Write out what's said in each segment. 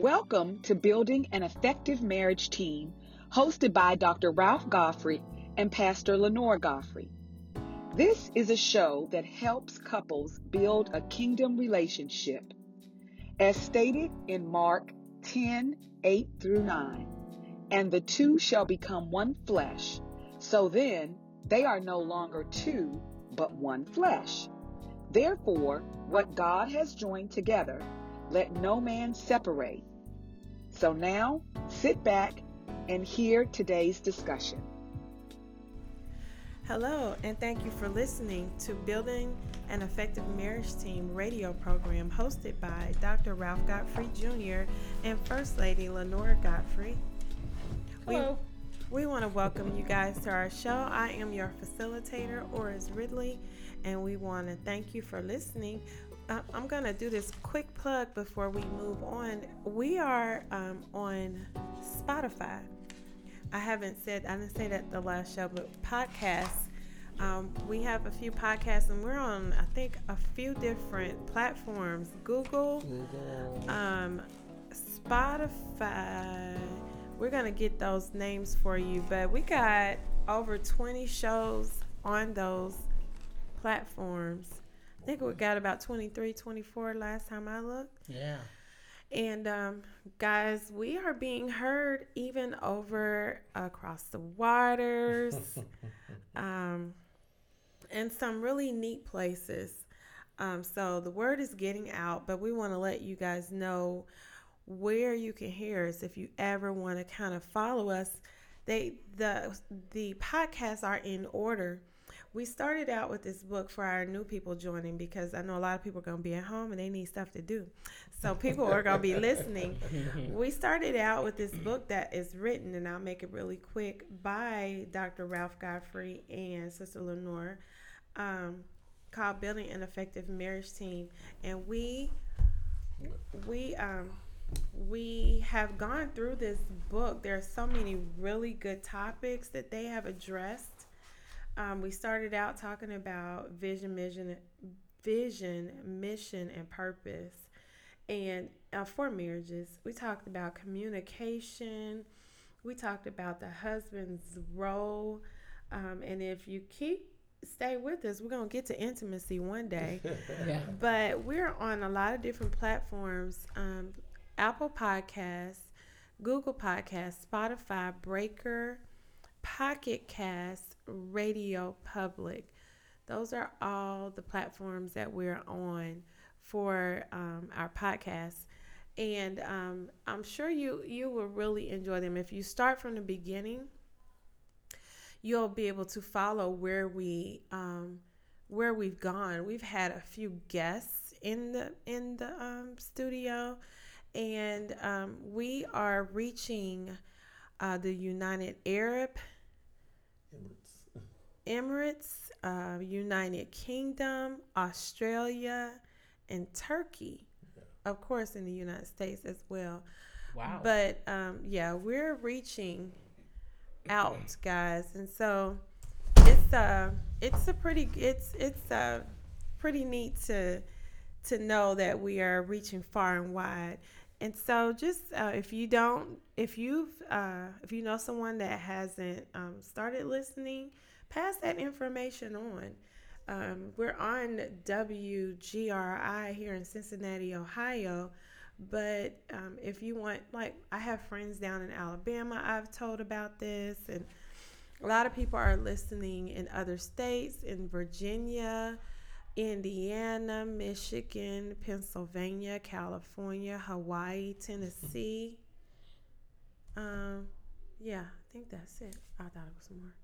Welcome to Building an Effective Marriage Team, hosted by Dr. Ralph Godfrey and Pastor Lenore Godfrey. This is a show that helps couples build a kingdom relationship. As stated in Mark 10 8 through 9, and the two shall become one flesh. So then they are no longer two, but one flesh. Therefore, what God has joined together, let no man separate. So now, sit back and hear today's discussion. Hello, and thank you for listening to Building an Effective Marriage Team radio program hosted by Dr. Ralph Godfrey Jr. and First Lady Lenore Godfrey. Hello. We, we want to welcome you guys to our show. I am your facilitator, Oris Ridley, and we want to thank you for listening. I'm going to do this quick plug before we move on. We are um, on Spotify. I haven't said, I didn't say that the last show, but podcasts. Um, we have a few podcasts, and we're on, I think, a few different platforms Google, Google. um, Spotify. We're going to get those names for you, but we got over 20 shows on those platforms. I think we got about 23, 24 last time I looked. Yeah. And um, guys, we are being heard even over across the waters, um, and some really neat places. Um, so the word is getting out, but we want to let you guys know where you can hear us if you ever want to kind of follow us. They the the podcasts are in order we started out with this book for our new people joining because I know a lot of people are going to be at home and they need stuff to do. So people are going to be listening. We started out with this book that is written, and I'll make it really quick, by Dr. Ralph Godfrey and Sister Lenore, um, called Building an Effective Marriage Team. And we, we, um, we have gone through this book. There are so many really good topics that they have addressed um, we started out talking about vision, mission, vision, mission, and purpose. And uh, for marriages, we talked about communication. We talked about the husband's role. Um, and if you keep stay with us, we're gonna get to intimacy one day. yeah. But we're on a lot of different platforms: um, Apple Podcasts, Google Podcasts, Spotify, Breaker, Pocket Cast, Radio Public. Those are all the platforms that we're on for um, our podcast. And um, I'm sure you you will really enjoy them. If you start from the beginning, you'll be able to follow where we um, where we've gone. We've had a few guests in the in the um, studio, and um, we are reaching uh, the United Arab Emirates, uh, United Kingdom, Australia, and Turkey. Yeah. Of course, in the United States as well. Wow. But um, yeah, we're reaching out, guys, and so it's uh it's a pretty it's it's uh pretty neat to to know that we are reaching far and wide. And so, just uh, if you don't, if you've, uh, if you know someone that hasn't um, started listening, pass that information on. Um, we're on WGRI here in Cincinnati, Ohio. But um, if you want, like, I have friends down in Alabama, I've told about this, and a lot of people are listening in other states, in Virginia, Indiana, Michigan, Pennsylvania, California, Hawaii, Tennessee. Um, yeah, I think that's it. I thought it was more.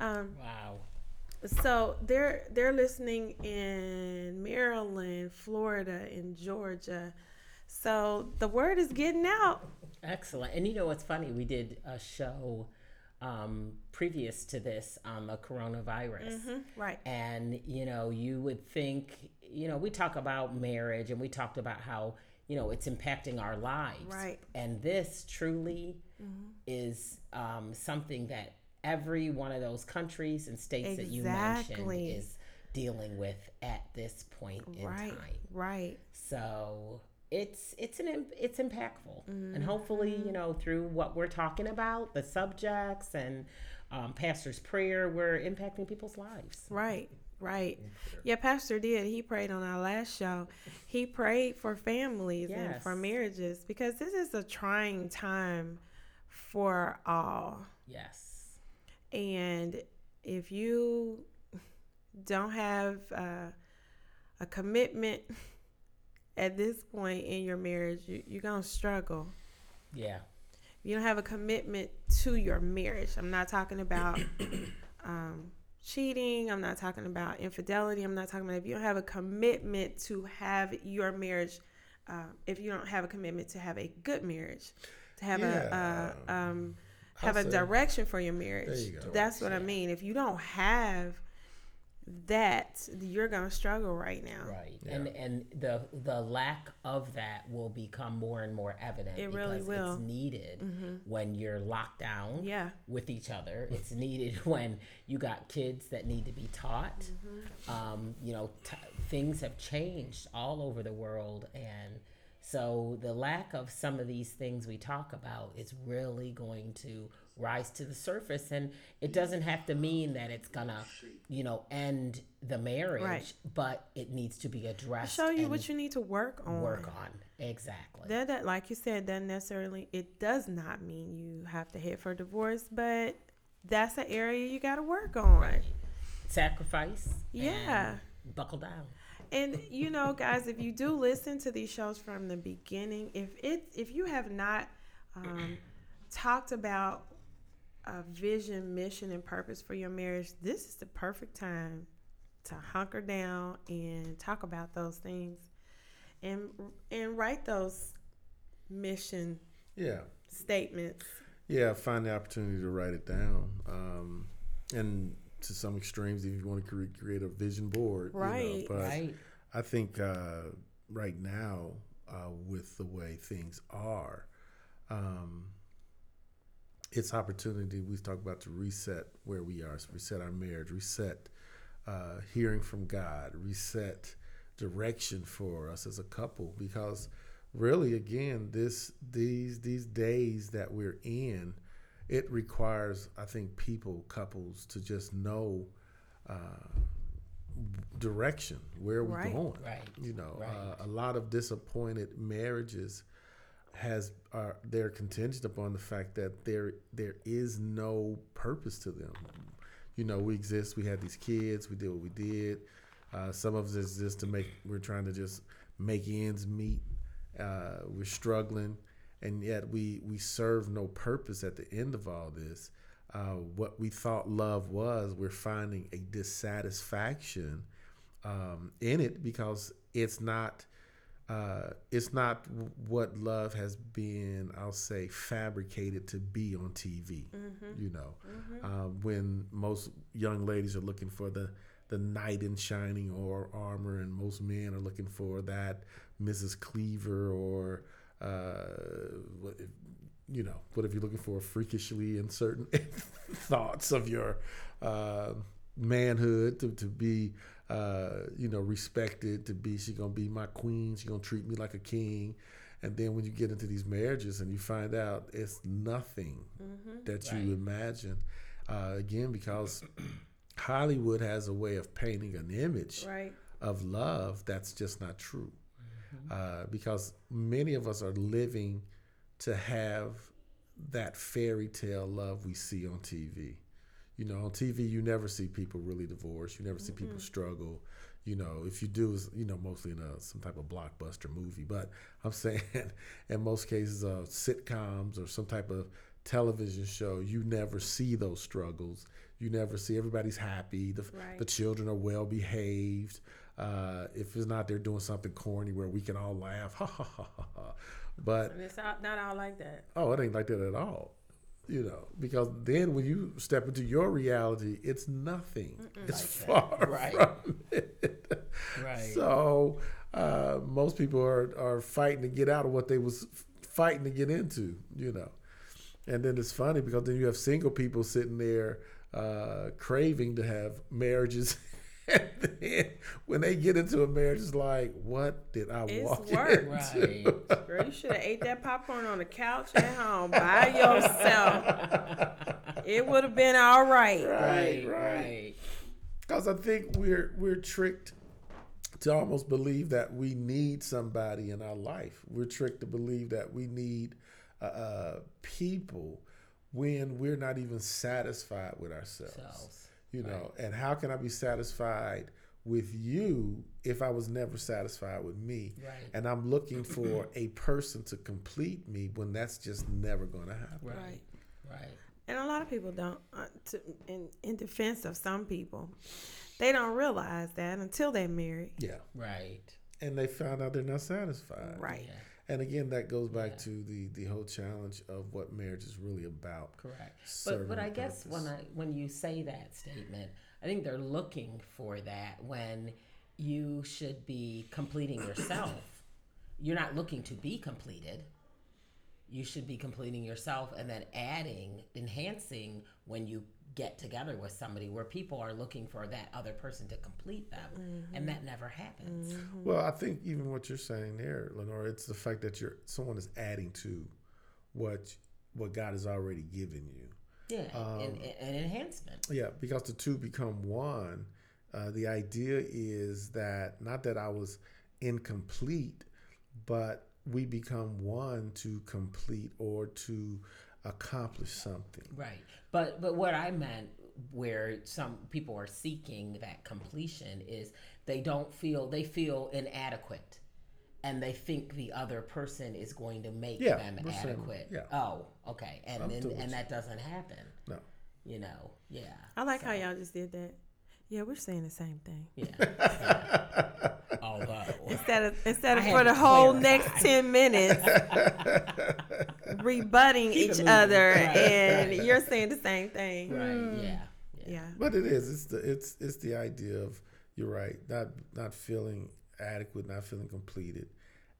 Um, wow. So they're they're listening in Maryland, Florida, and Georgia. So the word is getting out. Excellent. And you know what's funny? We did a show um, previous to this on the coronavirus. Mm-hmm, right. And, you know, you would think, you know, we talk about marriage and we talked about how, you know, it's impacting our lives. Right. And this truly mm-hmm. is um, something that every one of those countries and states exactly. that you mentioned is dealing with at this point in right, time. Right. So it's it's an it's impactful mm-hmm. and hopefully you know through what we're talking about the subjects and um, pastor's prayer we're impacting people's lives right right yeah pastor did he prayed on our last show he prayed for families yes. and for marriages because this is a trying time for all yes and if you don't have uh, a commitment at this point in your marriage, you, you're going to struggle. Yeah. You don't have a commitment to your marriage. I'm not talking about um, cheating. I'm not talking about infidelity. I'm not talking about if you don't have a commitment to have your marriage, uh, if you don't have a commitment to have a good marriage, to have yeah. a, uh, um, have a direction for your marriage. You That's what. I mean. If you don't have that you're gonna struggle right now right yeah. and and the the lack of that will become more and more evident it really will it's needed mm-hmm. when you're locked down yeah. with each other it's needed when you got kids that need to be taught mm-hmm. um, you know t- things have changed all over the world and so the lack of some of these things we talk about is really going to rise to the surface and it doesn't have to mean that it's gonna you know end the marriage right. but it needs to be addressed show you what you need to work on. work on. Exactly. That, that like you said doesn't necessarily it does not mean you have to head for divorce but that's an area you got to work on. Right. Sacrifice yeah. buckle down and you know guys if you do listen to these shows from the beginning if it if you have not um, talked about a vision, mission, and purpose for your marriage, this is the perfect time to hunker down and talk about those things and and write those mission yeah statements. Yeah, find the opportunity to write it down. Um, and to some extremes, if you want to create a vision board, right? You know, but right. I think uh, right now, uh, with the way things are, um, it's opportunity we talk about to reset where we are, reset our marriage, reset uh, hearing from God, reset direction for us as a couple. Because really, again, this these these days that we're in, it requires I think people couples to just know. Uh, direction where are we right. going right you know right. Uh, a lot of disappointed marriages has are they're contingent upon the fact that there there is no purpose to them. You know, we exist. We had these kids. We did what we did. Uh, some of us is just to make. We're trying to just make ends meet. Uh, we're struggling, and yet we we serve no purpose at the end of all this. Uh, what we thought love was, we're finding a dissatisfaction um, in it because it's not uh, it's not what love has been, I'll say, fabricated to be on TV. Mm-hmm. You know, mm-hmm. uh, when most young ladies are looking for the the knight in shining or armor, and most men are looking for that Mrs. Cleaver or uh, you know, what if you're looking for freakishly in certain thoughts of your uh, manhood to, to be uh, you know, respected to be. She's gonna be my queen. She's gonna treat me like a king. And then when you get into these marriages and you find out it's nothing mm-hmm. that right. you imagine, uh, again because Hollywood has a way of painting an image right. of love that's just not true. Mm-hmm. Uh, because many of us are living to have that fairy tale love we see on TV. You know, on TV, you never see people really divorced. You never see mm-hmm. people struggle. You know, if you do, it's, you know, mostly in a, some type of blockbuster movie. But I'm saying, in most cases, uh, sitcoms or some type of television show, you never see those struggles. You never see everybody's happy. The, right. the children are well behaved. Uh, if it's not, they're doing something corny where we can all laugh. Ha ha ha ha. But and it's not, not all like that. Oh, it ain't like that at all you know, because then when you step into your reality, it's nothing. Mm-mm, it's like far right. from it. Right. So uh, most people are are fighting to get out of what they was fighting to get into, you know. And then it's funny because then you have single people sitting there uh, craving to have marriages and then when they get into a marriage, it's like, what did I It's walk work. Right. into? Girl, you should have ate that popcorn on the couch at home by yourself. It would have been all right. right, right. right. Because I think we're we're tricked to almost believe that we need somebody in our life. We're tricked to believe that we need uh, uh, people when we're not even satisfied with ourselves. Selves. You know, and how can I be satisfied with you if I was never satisfied with me? Right. And I'm looking for a person to complete me when that's just never going to happen. Right. Right. Right. And a lot of people don't. Uh, to, in in defense of some people, they don't realize that until they're married. Yeah. Right. And they found out they're not satisfied. Right. Yeah. And again, that goes back Yeah. to the the whole challenge of what marriage is really about. Correct. But but I guess purpose. when I when you say that statement, I think they're looking for that when you should be completing yourself. You're not looking to be completed. You should be completing yourself and then adding, enhancing when you get together with somebody where people are looking for that other person to complete them. And that never happens. Well, I think even what you're saying there, Lenore, it's the fact that you're someone is adding to what what God has already given you. Yeah. Um, an, an enhancement. Yeah, because the two become one. Uh, the idea is that not that I was incomplete, but we become one to complete or to accomplish something. Right. But but what I meant where some people are seeking that completion is they don't feel they feel inadequate and they think the other person is going to make Yeah, them we're saying- adequate. yeah. Oh, okay. And I'm then, and that doesn't happen. No. You know. Yeah. I like how y'all just did that. Yeah, we're saying the same thing. Yeah. yeah. Although Instead of instead of I for the whole clarify. next ten minutes rebutting each other, Right, and you're saying the same thing. right, yeah. Yeah. Yeah. But it is. It's the it's it's the idea of you're right. Not not feeling adequate, not feeling completed,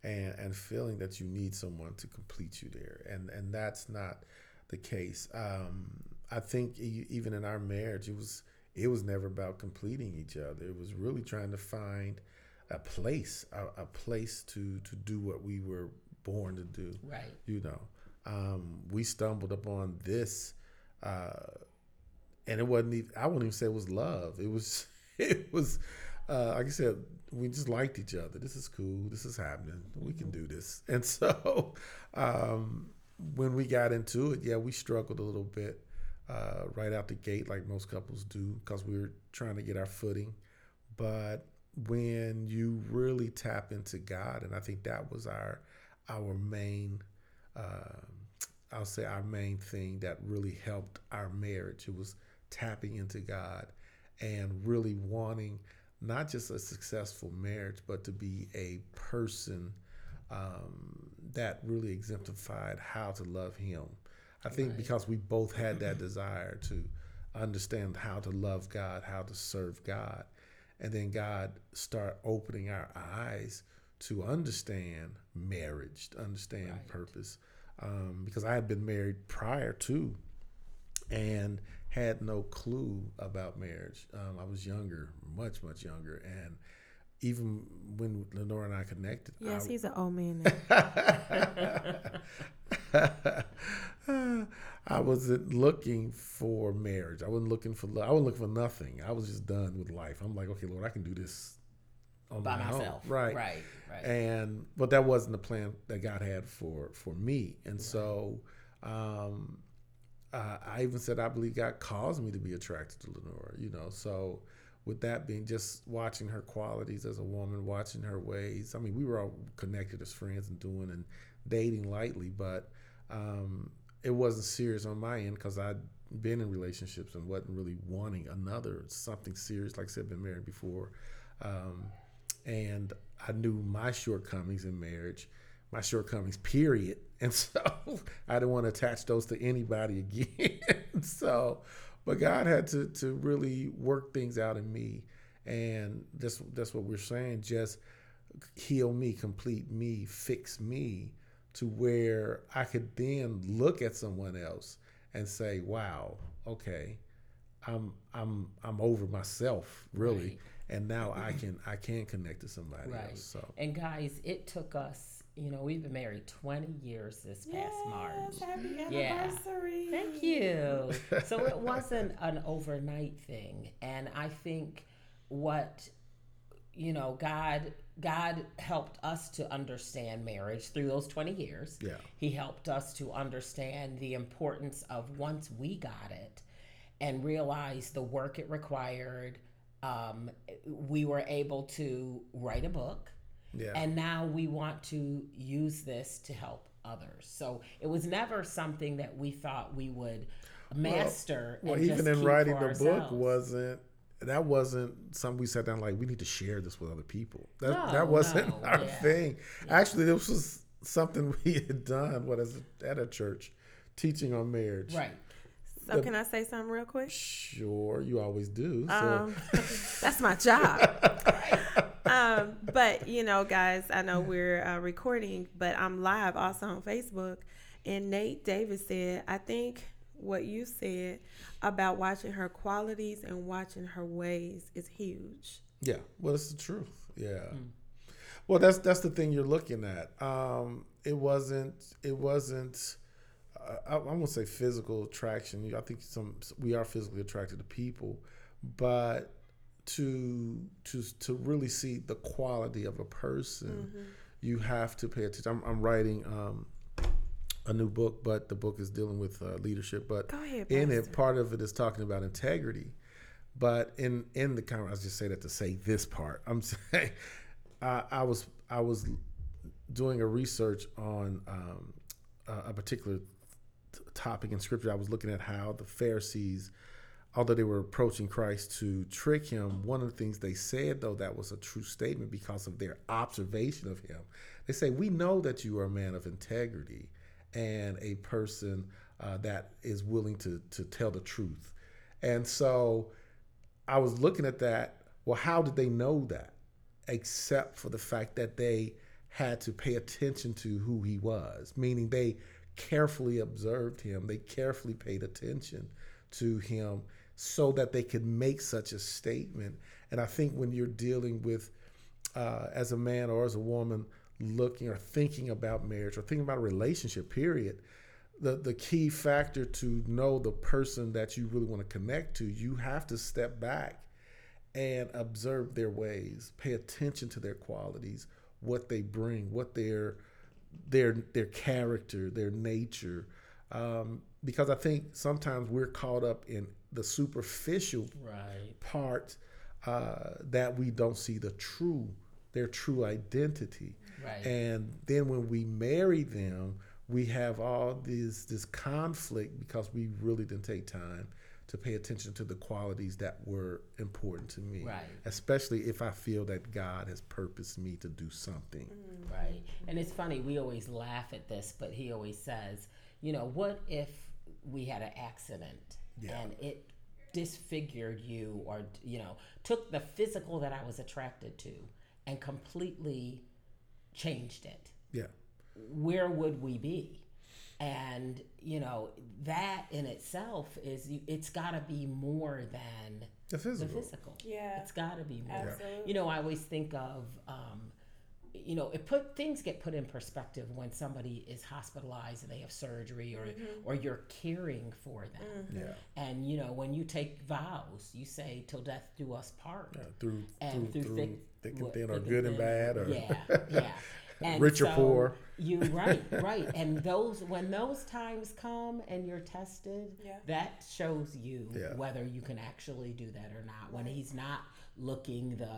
and and feeling that you need someone to complete you there, and and that's not the case. Um, I think e- even in our marriage, it was it was never about completing each other. It was really trying to find a place, a, a place to to do what we were born to do Right. you know um, we stumbled upon this uh, and it wasn't even i wouldn't even say it was love. It was it was uh, like i said we just liked each other. This is cool. This is happening. We can do this. And so um, when we got into it yeah we struggled a little bit uh, right out the gate like most couples do because we were trying to get our footing. But when you really tap into god and i think that was our our main uh, i'll say our main thing that really helped our marriage it was tapping into god and really wanting not just a successful marriage but to be a person um, that really exemplified how to love him i think Right. because we both had that desire to understand how to love god how to serve god and then god start opening our eyes to understand marriage to understand Right. purpose um, because i had been married prior to and had no clue about marriage um, i was younger much much younger and even when lenore and i connected Yes, I, he's an old man now. I wasn't looking for marriage. I wasn't looking for love. I wasn't looking for nothing. I was just done with life. I'm like, okay, Lord, I can do this By my myself. own. Right. Right. Right. And but that wasn't the plan that God had for for me. And so um, uh, I even said I believe God caused me to be attracted to Lenore. You know, so with that being just watching her qualities as a woman, watching her ways. I mean, we were all connected as friends and doing and dating lightly, but um, it wasn't serious on my end because I'd been in relationships and wasn't really wanting another something serious. Like I said, been married before, um, and I knew my shortcomings in marriage, my shortcomings, period. And so I didn't want to attach those to anybody again. so, but God had to to really work things out in me, and that's that's what we're saying. Just heal me, complete me, fix me to where I could then look at someone else and say, "Wow, okay, I'm I'm I'm over myself really, and now I mm-hmm. can I can connect to somebody Right. else. So And guys, it took us, you know, we've been married 20 years this past March. Yes, happy Yeah. anniversary. Thank you. so it wasn't an overnight thing. And I think what you know, God God helped us to understand marriage through those 20 years. Yeah. He helped us to understand the importance of once we got it and realize the work it required. Um, we were able to write a book yeah. and now we want to use this to help others. So it was never something that we thought we would master. well, and even in writing the book wasn't that wasn't something we sat down like we need to share this with other people. That No, that wasn't no, our yeah. thing. Actually, this was something we had done. What is it at a church, teaching on marriage. right. So can I say something real quick? Sure, you always do. So Um, that's my job. um, but you know, guys, I know we're uh, recording, but I'm live also on Facebook. And Nate Davis said, I think what you said about watching her qualities and watching her ways is huge. Yeah, well, it's the truth. Yeah. Well, that's that's the thing you're looking at. Um, it wasn't. It wasn't. I, I won't say physical attraction. I think some we are physically attracted to people, but to to to really see the quality of a person, you have to pay attention. I'm, I'm writing um, a new book, but the book is dealing with uh, leadership. But Go ahead, in it, part of it is talking about integrity. But in in the conversation, I just say that to say this part. I'm saying I, I was I was doing a research on um, a, a particular topic in scripture. I was looking at how the Pharisees, although they were approaching Christ to trick him, one of the things they said though that was a true statement because of their observation of him. They say, "We know that you are a man of integrity and a person uh, that is willing to to tell the truth." And so I was looking at that. Well, how did they know that? Except for the fact that they had to pay attention to who he was, meaning they carefully observed him, they carefully paid attention to him so that they could make such a statement. And I think when you're dealing with, uh, as a man or as a woman, looking or thinking about marriage or thinking about a relationship, period, the, the key factor to know the person that you really want to connect to, you have to step back and observe their ways, pay attention to their qualities, what they bring, what their their their character, their nature. Um, because I think sometimes we're caught up in the superficial Right. part uh, that we don't see the true their true identity. Right. And then when we marry them, we have all this this conflict because we really didn't take time to pay attention to the qualities that were important to me. Right. Especially if I feel that God has purposed me to do something. Mm-hmm. Right. And it's funny, we always laugh at this, but he always says, you know, what if we had an accident Yeah. and it disfigured you or, you know, took the physical that I was attracted to and completely changed it? Yeah. Where would we be? And, you know, that in itself is, it's got to be more than The physical. the physical. Yeah. It's got to be more. Absolutely. You know, I always think of, um, you know, it put things get put in perspective when somebody is hospitalized and they have surgery, or or you're caring for them. Yeah. And you know, when you take vows, you say "till death do us part." Yeah, through And through, through, through thick, thick and what- thin, or good and thin. bad, or yeah, yeah. And Rich or poor. You right, right. And those when those times come and you're tested, Yeah. that shows you Yeah. whether you can actually do that or not. When he's not looking the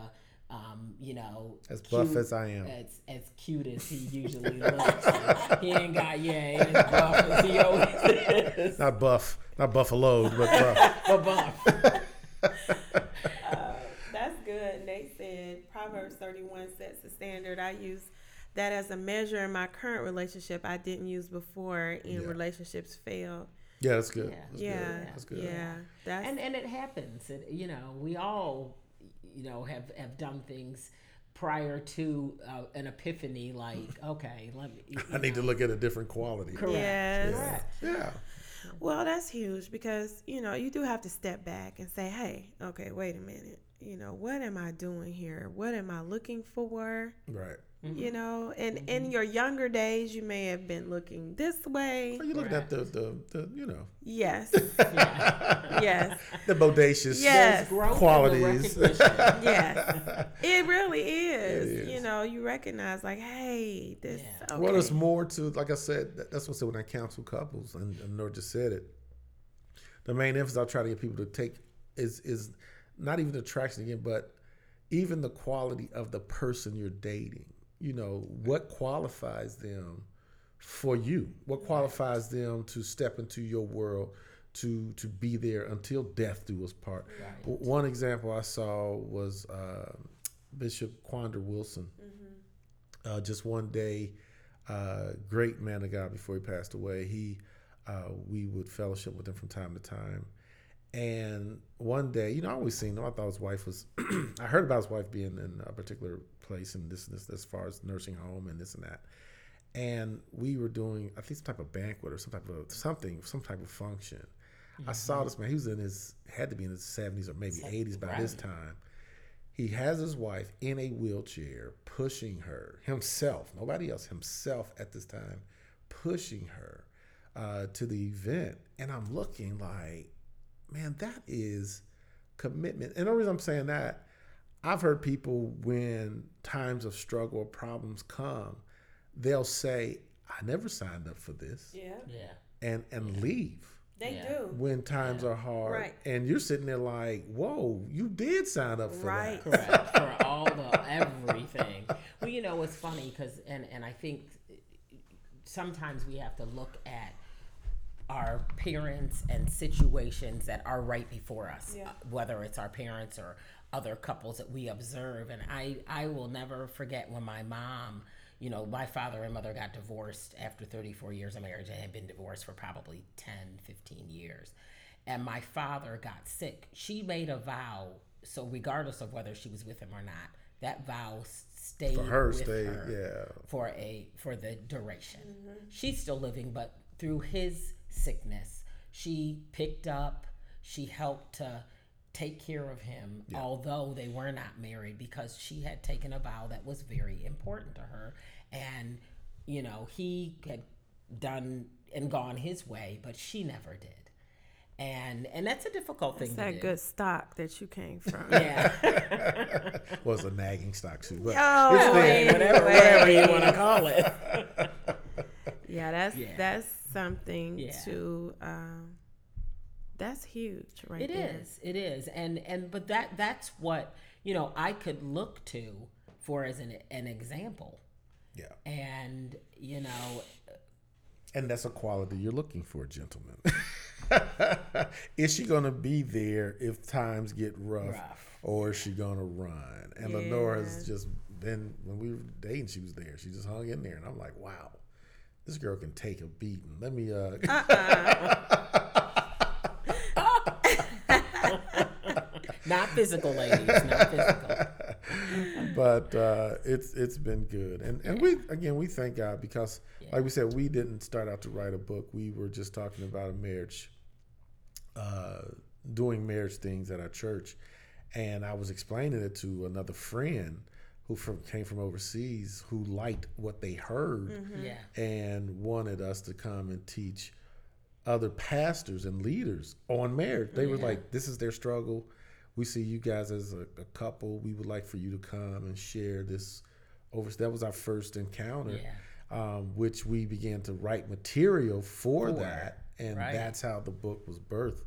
um, you know, As buff as I am. as as cute as he usually looks. he ain't got yeah, he ain't as buff as he always is. not buff, not buffaloed, but buff. But buff. That's good. Nate said Proverbs 31 sets the standard. I use that as a measure in my current relationship I didn't use before in Yeah. relationships failed. yeah, that's good. Yeah. That's yeah. good. That's good. Yeah. That's and and it happens. It, you know, we all, you know, have have done things prior to uh, an epiphany. Like, okay, let me. you I need to look at a different quality. Correct. Yes. Correct. Yeah. well, that's huge because, you know, you do have to step back and say, hey, okay, wait a minute. you know, what am I doing here? What am I looking for? Right. You mm-hmm. know, and in mm-hmm. your younger days, you may have been looking this way. Well, you looking at the, the, the, you know, Yes, Yeah. yes, the bodacious Yes. Growth the qualities. recognition. yes. It really is. It is. You know, you recognize like, hey, this. Yeah. Okay. Well, there's more to, like I said, that's what I said when I counsel couples, and, and Nor just said it. The main emphasis I try to get people to take is is not even attraction again, but even the quality of the person you're dating. You know, what qualifies them for you? What qualifies them to step into your world, to to be there until death do us part? Right. One example I saw was uh, Bishop Quander Wilson. Uh, just one day, uh, great man of God before he passed away. He, uh, we would fellowship with him from time to time. And one day, you know, I always seen him. I thought his wife was. I heard about his wife being in a particular place and this and this as far as nursing home and this and that. And we were doing, I think, some type of banquet or some type of something, some type of function. I saw this man. He was in his had to be in his seventies or maybe eighties by this time. He has his wife in a wheelchair, pushing her himself, nobody else, himself at this time, pushing her uh, to the event. And I'm looking like, man, that is commitment. And the reason I'm saying that, I've heard people when times of struggle or problems come, they'll say, I never signed up for this, Yeah, Yeah. and, and leave they Yeah. do. when times are hard. Right. And you're sitting there like, whoa, you did sign up for Right. that. Correct. For all the everything. Well, you know, it's funny because, and, and I think sometimes we have to look at our parents and situations that are right before us, Yeah. uh, whether it's our parents or other couples that we observe. And I, I will never forget when my mom, you know, my father and mother got divorced after 34 years of marriage and had been divorced for probably 10, 15 years. And my father got sick. She made a vow. So, regardless of whether she was with him or not, that vow stayed For her, with stay, her yeah. for a for the duration. Mm-hmm. She's still living, but through his sickness, she picked up. She helped to take care of him, although they were not married, because she had taken a vow that was very important to her, and you know he had done and gone his way, but she never did. And and that's a difficult It's thing to that do. good stock that you came from. Yeah. Was a nagging stock too. But Oh, it's there. whatever, whatever you want to call it. Yeah, that's Yeah. that's something Yeah. to. Um, that's huge, right It there. is. It is. And and but that that's what you know I could look to for as an an example. Yeah. And you know, And that's a quality you're looking for, gentlemen. is she going to be there if times get rough, Rough. or is she going to run? And Lenore has just been, when we were dating, she was there. She just hung in there. And I'm like, wow, this girl can take a beating. Let me, uh, not physical, ladies, not physical. but uh, it's it's been good, and and we again we thank God because like we said we didn't start out to write a book. We were just talking about a marriage, uh, doing marriage things at our church, and I was explaining it to another friend who from came from overseas who liked what they heard Yeah. and wanted us to come and teach other pastors and leaders on marriage. They were like, "This is their struggle. We see you guys as a, a couple. We would like for you to come and share this." Over that was our first encounter, Yeah. um, which we began to write material for, For, that, and right. that's how the book was birthed.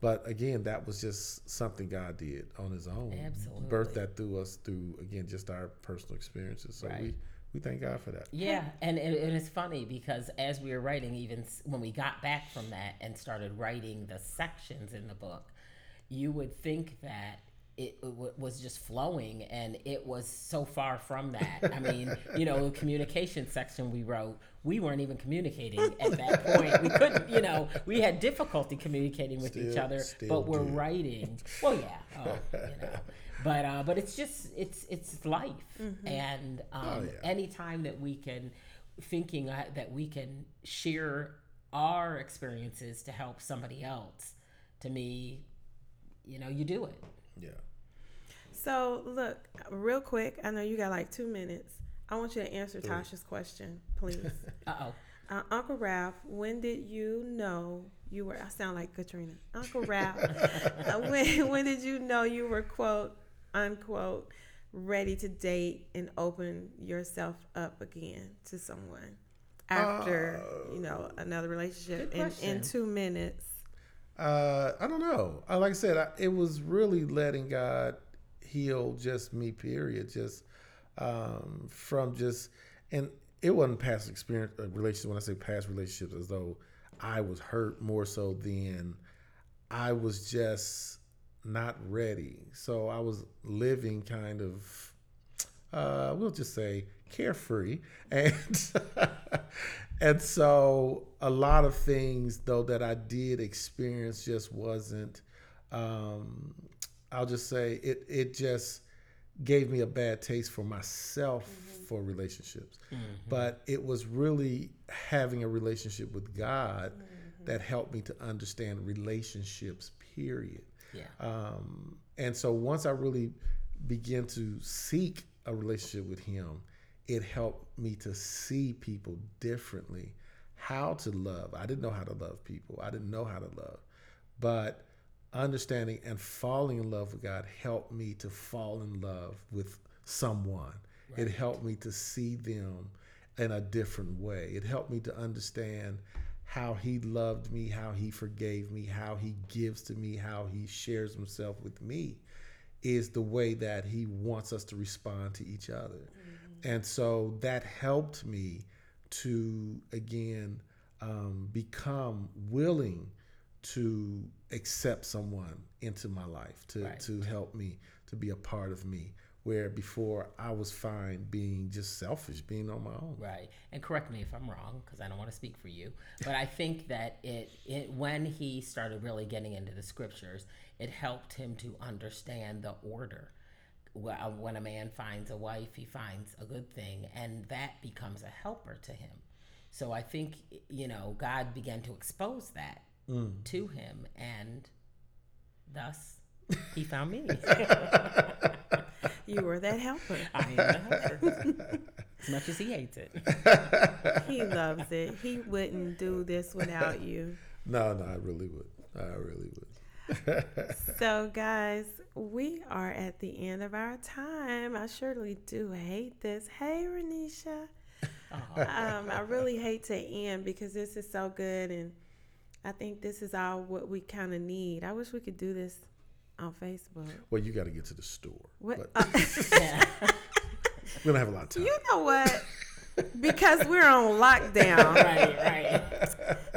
But again, that was just something God did on His own. Absolutely. birthed that through us through again just our personal experiences. So Right. we thank God for that. Yeah, and, and and it's funny because as we were writing, even when we got back from that and started writing the sections in the book, you would think that it w- was just flowing, and it was so far from that. I mean, you know, the communication section we wrote, we weren't even communicating at that point. We couldn't, you know, we had difficulty communicating with each other, but we're do. writing. Well, yeah, oh, you know. But uh, but it's just it's it's life, and um, Oh, yeah. anytime that we can thinking uh, that we can share our experiences to help somebody else to me you know you do it Yeah. So look, real quick. I know you got like two minutes. I want you to answer Three. Tasha's question, please. Uh oh. uh, Uncle Ralph, when did you know you were? I sound like Katrina. Uncle Ralph, uh, when when did you know you were quote unquote ready to date and open yourself up again to someone after you know another relationship in, in two minutes? Uh, I don't know. Uh, like I said, I, it was really letting God heal just me. Period. Just um, from just and it wasn't past experience uh, relationships. When I say past relationships, as though I was hurt more so than I was just not ready. So I was living kind of, uh, we'll just say carefree, and and so a lot of things though that I did experience just wasn't. Um, I'll just say it. It just gave me a bad taste for myself mm-hmm. for relationships, mm-hmm. but it was really having a relationship with God mm-hmm. that helped me to understand relationships. Period. Yeah. Um, and so once I really began to seek a relationship with him, it helped me to see people differently, how to love. I didn't know how to love people. I didn't know how to love. But understanding and falling in love with God helped me to fall in love with someone. It helped me to see them in a different way. It helped me to understand how he loved me, how he forgave me, how he gives to me, how he shares himself with me is the way that he wants us to respond to each other. And so that helped me to, again, um, become willing to accept someone into my life, to, Right. to help me, to be a part of me. Where before I was fine being just selfish, being on my own. Right. And correct me if I'm wrong, because I don't want to speak for you. But I think that it, it when he started really getting into the scriptures, it helped him to understand the order. Uh, when a man finds a wife, he finds a good thing, and that becomes a helper to him. So I think you know God began to expose that to him, and thus he found me. You were that helper. I am the helper. as much as he hates it. He loves it. He wouldn't do this without you. No, no, I really would. I really would. So, guys, we are at the end of our time. I surely do hate this. Hey, Renisha. Um, I really hate to end because this is so good, and I think this is all what we kind of need. I wish we could do this on Facebook. Well, you got to get to the store. What? But uh, we don't have a lot of time. you know what? Because we're on lockdown. right, right.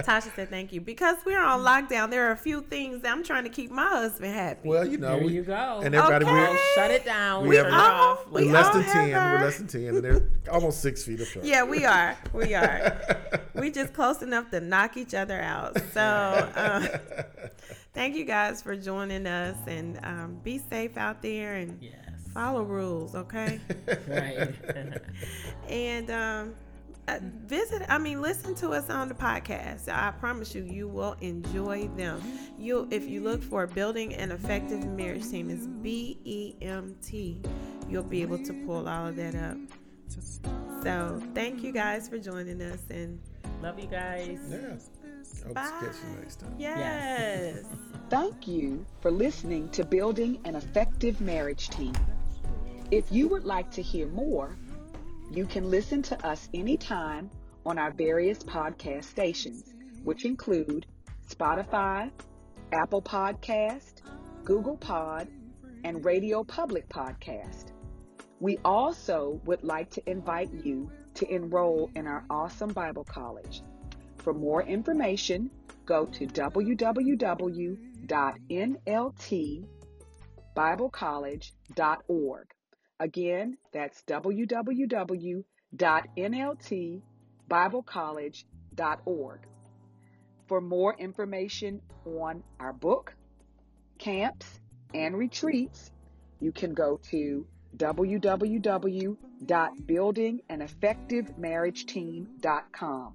Tasha said, "Thank you." Because we're on lockdown, there are a few things that I'm trying to keep my husband happy. well, you know, There we, you go. and everybody, Okay. we're, Shut it down. We Turn have- it off. We we're less all than 10. our- We're less than 10, and they're almost six feet apart. Yeah, we are. We are. We just close enough to knock each other out. So, um, thank you guys for joining us, and um, be safe out there and Yes. follow rules, okay? Right. and um, uh, visit. I mean, listen to us on the podcast. I promise you, you will enjoy them. You, if you look for building an effective marriage team, it's B E M T. You'll be able to pull all of that up. So, thank you guys for joining us, and Love you guys. Yeah. Hope Bye. to catch you next time. yes. Thank you for listening to Building an Effective Marriage Team. If you would like to hear more, you can listen to us anytime on our various podcast stations, which include Spotify, Apple Podcast, Google Pod, and Radio Public Podcast. We also would like to invite you to enroll in our awesome Bible college. For more information, go to www.nltbiblecollege.org. Again, that's www.nltbiblecollege.org. For more information on our book, camps, and retreats, you can go to www.buildinganeffectivemarriageteam.com.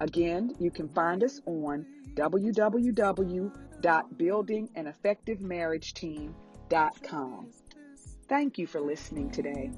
Again, you can find us on www.buildinganeffectivemarriageteam.com. Thank you for listening today.